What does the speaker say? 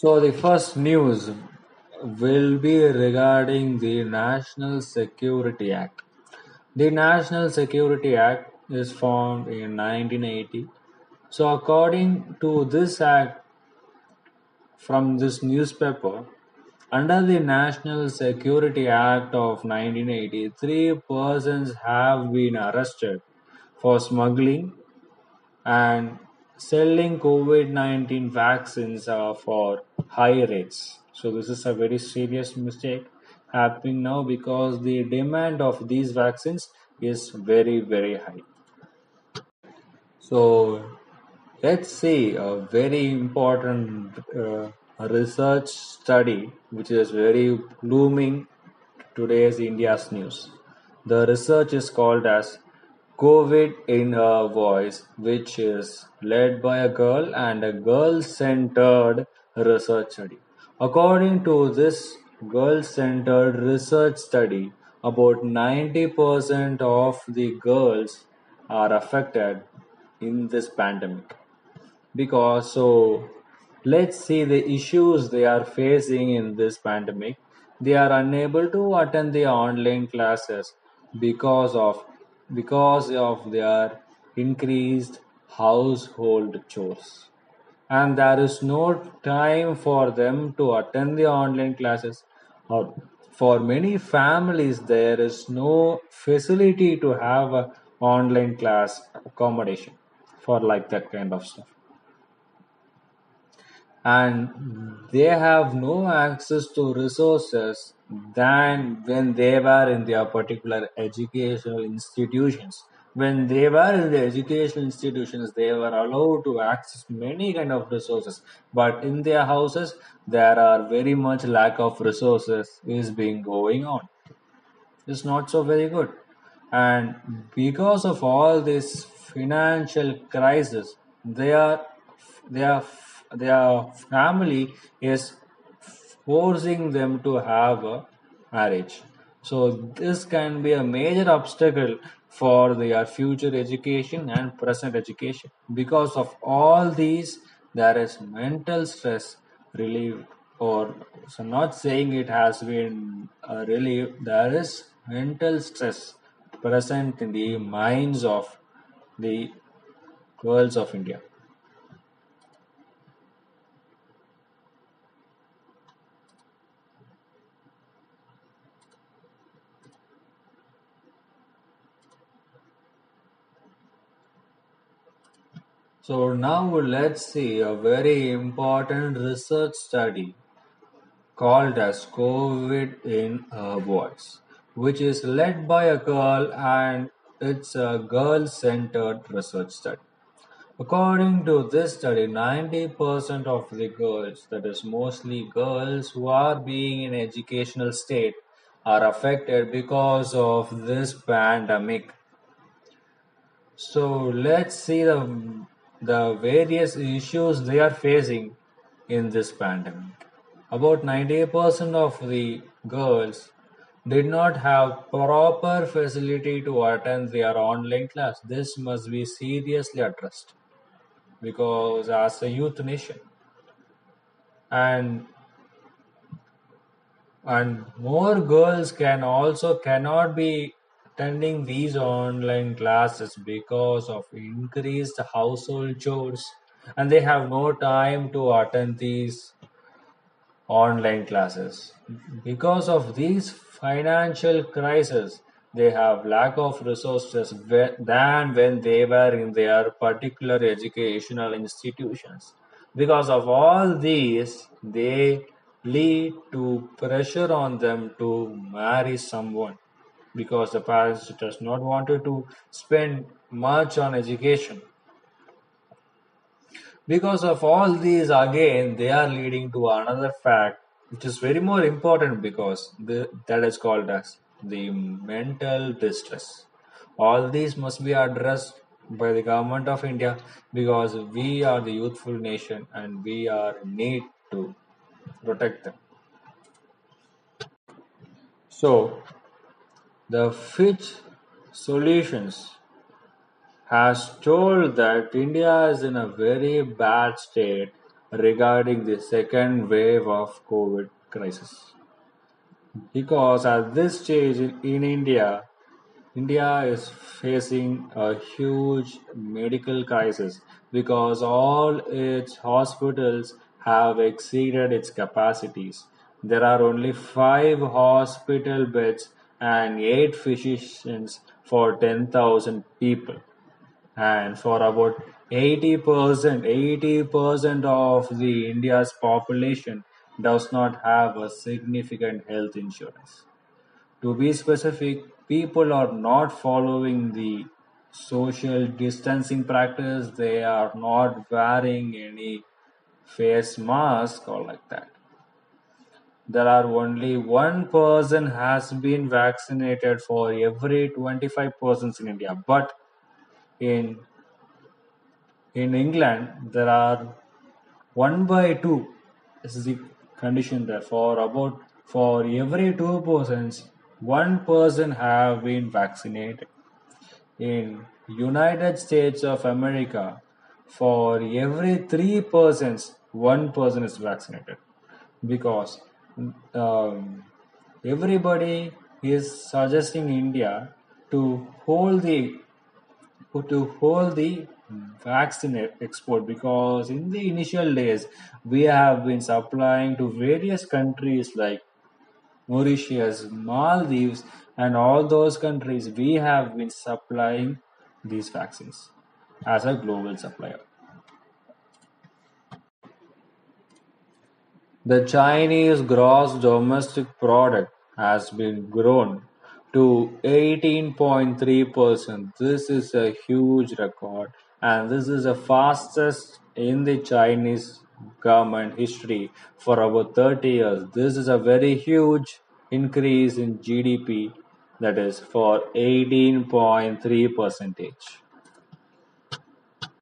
So the first news will be regarding the National Security Act. The National Security Act is formed in 1980. So according to this act from this newspaper, under the National Security Act of 1980, three persons have been arrested for smuggling and selling COVID-19 vaccines uh, for high rates. So this is a very serious mistake happening now because the demand of these vaccines is very very high. So let's see a very important uh, research study which is very blooming today's India's news. The research is called as COVID in her Voice, which is led by a girl and a girl-centered research study. According to this girl-centered research study, about 90% of the girls are affected in this pandemic because so let's see the issues they are facing in this pandemic they are unable to attend the online classes because of because of their increased household chores. And there is no time for them to attend the online classes. Or for many families there is no facility to have a online class accommodation for like that kind of stuff and they have no access to resources than when they were in their particular educational institutions. When they were in the educational institutions they were allowed to access many kind of resources. But in their houses there are very much lack of resources is being going on. It's not so very good. And because of all this financial crisis they are they are their family is forcing them to have a marriage. So this can be a major obstacle for their future education and present education. Because of all these, there is mental stress relieved, or so not saying it has been relieved. There is mental stress present in the minds of the girls of India. So now let's see a very important research study called as COVID in a Voice, which is led by a girl and it's a girl-centered research study. According to this study, 90% of the girls, that is mostly girls who are being in educational state, are affected because of this pandemic. So let's see the the various issues they are facing in this pandemic. About 98% of the girls did not have proper facility to attend their online class. This must be seriously addressed because as a youth nation and and more girls can also cannot be attending these online classes because of increased household chores and they have no time to attend these online classes. Because of these financial crisis they have lack of resources than when they were in their particular educational institutions. Because of all these they lead to pressure on them to marry someone because the parents does not wanted to spend much on education. Because of all these again they are leading to another fact which is very more important because the, that is called as the mental distress. All these must be addressed by the government of india because we are the youthful nation and we are need to protect them. So the Fitch Solutions has told that India is in a very bad state regarding the second wave of COVID crisis. Because at this stage in, in India, India is facing a huge medical crisis because all its hospitals have exceeded its capacities. There are only five hospital beds and eight physicians for 10,000 people. And for about 80% 80% of the india's population does not have a significant health insurance. To be specific people are not following the social distancing practice. They are not wearing any face mask or like that there are only one person has been vaccinated for every 25 persons in india but in in England, there are one by two This is the condition there. For about for every two persons, one person have been vaccinated. In United States of America, for every three persons, one person is vaccinated because um, everybody is suggesting India to hold the to hold the vaccine export because in the initial days we have been supplying to various countries like Mauritius, Maldives, and all those countries we have been supplying these vaccines as a global supplier. The Chinese gross domestic product has been grown to 18.3%. This is a huge record and this is the fastest in the Chinese government history for about 30 years. This is a very huge increase in GDP that is for 18.3 percentage.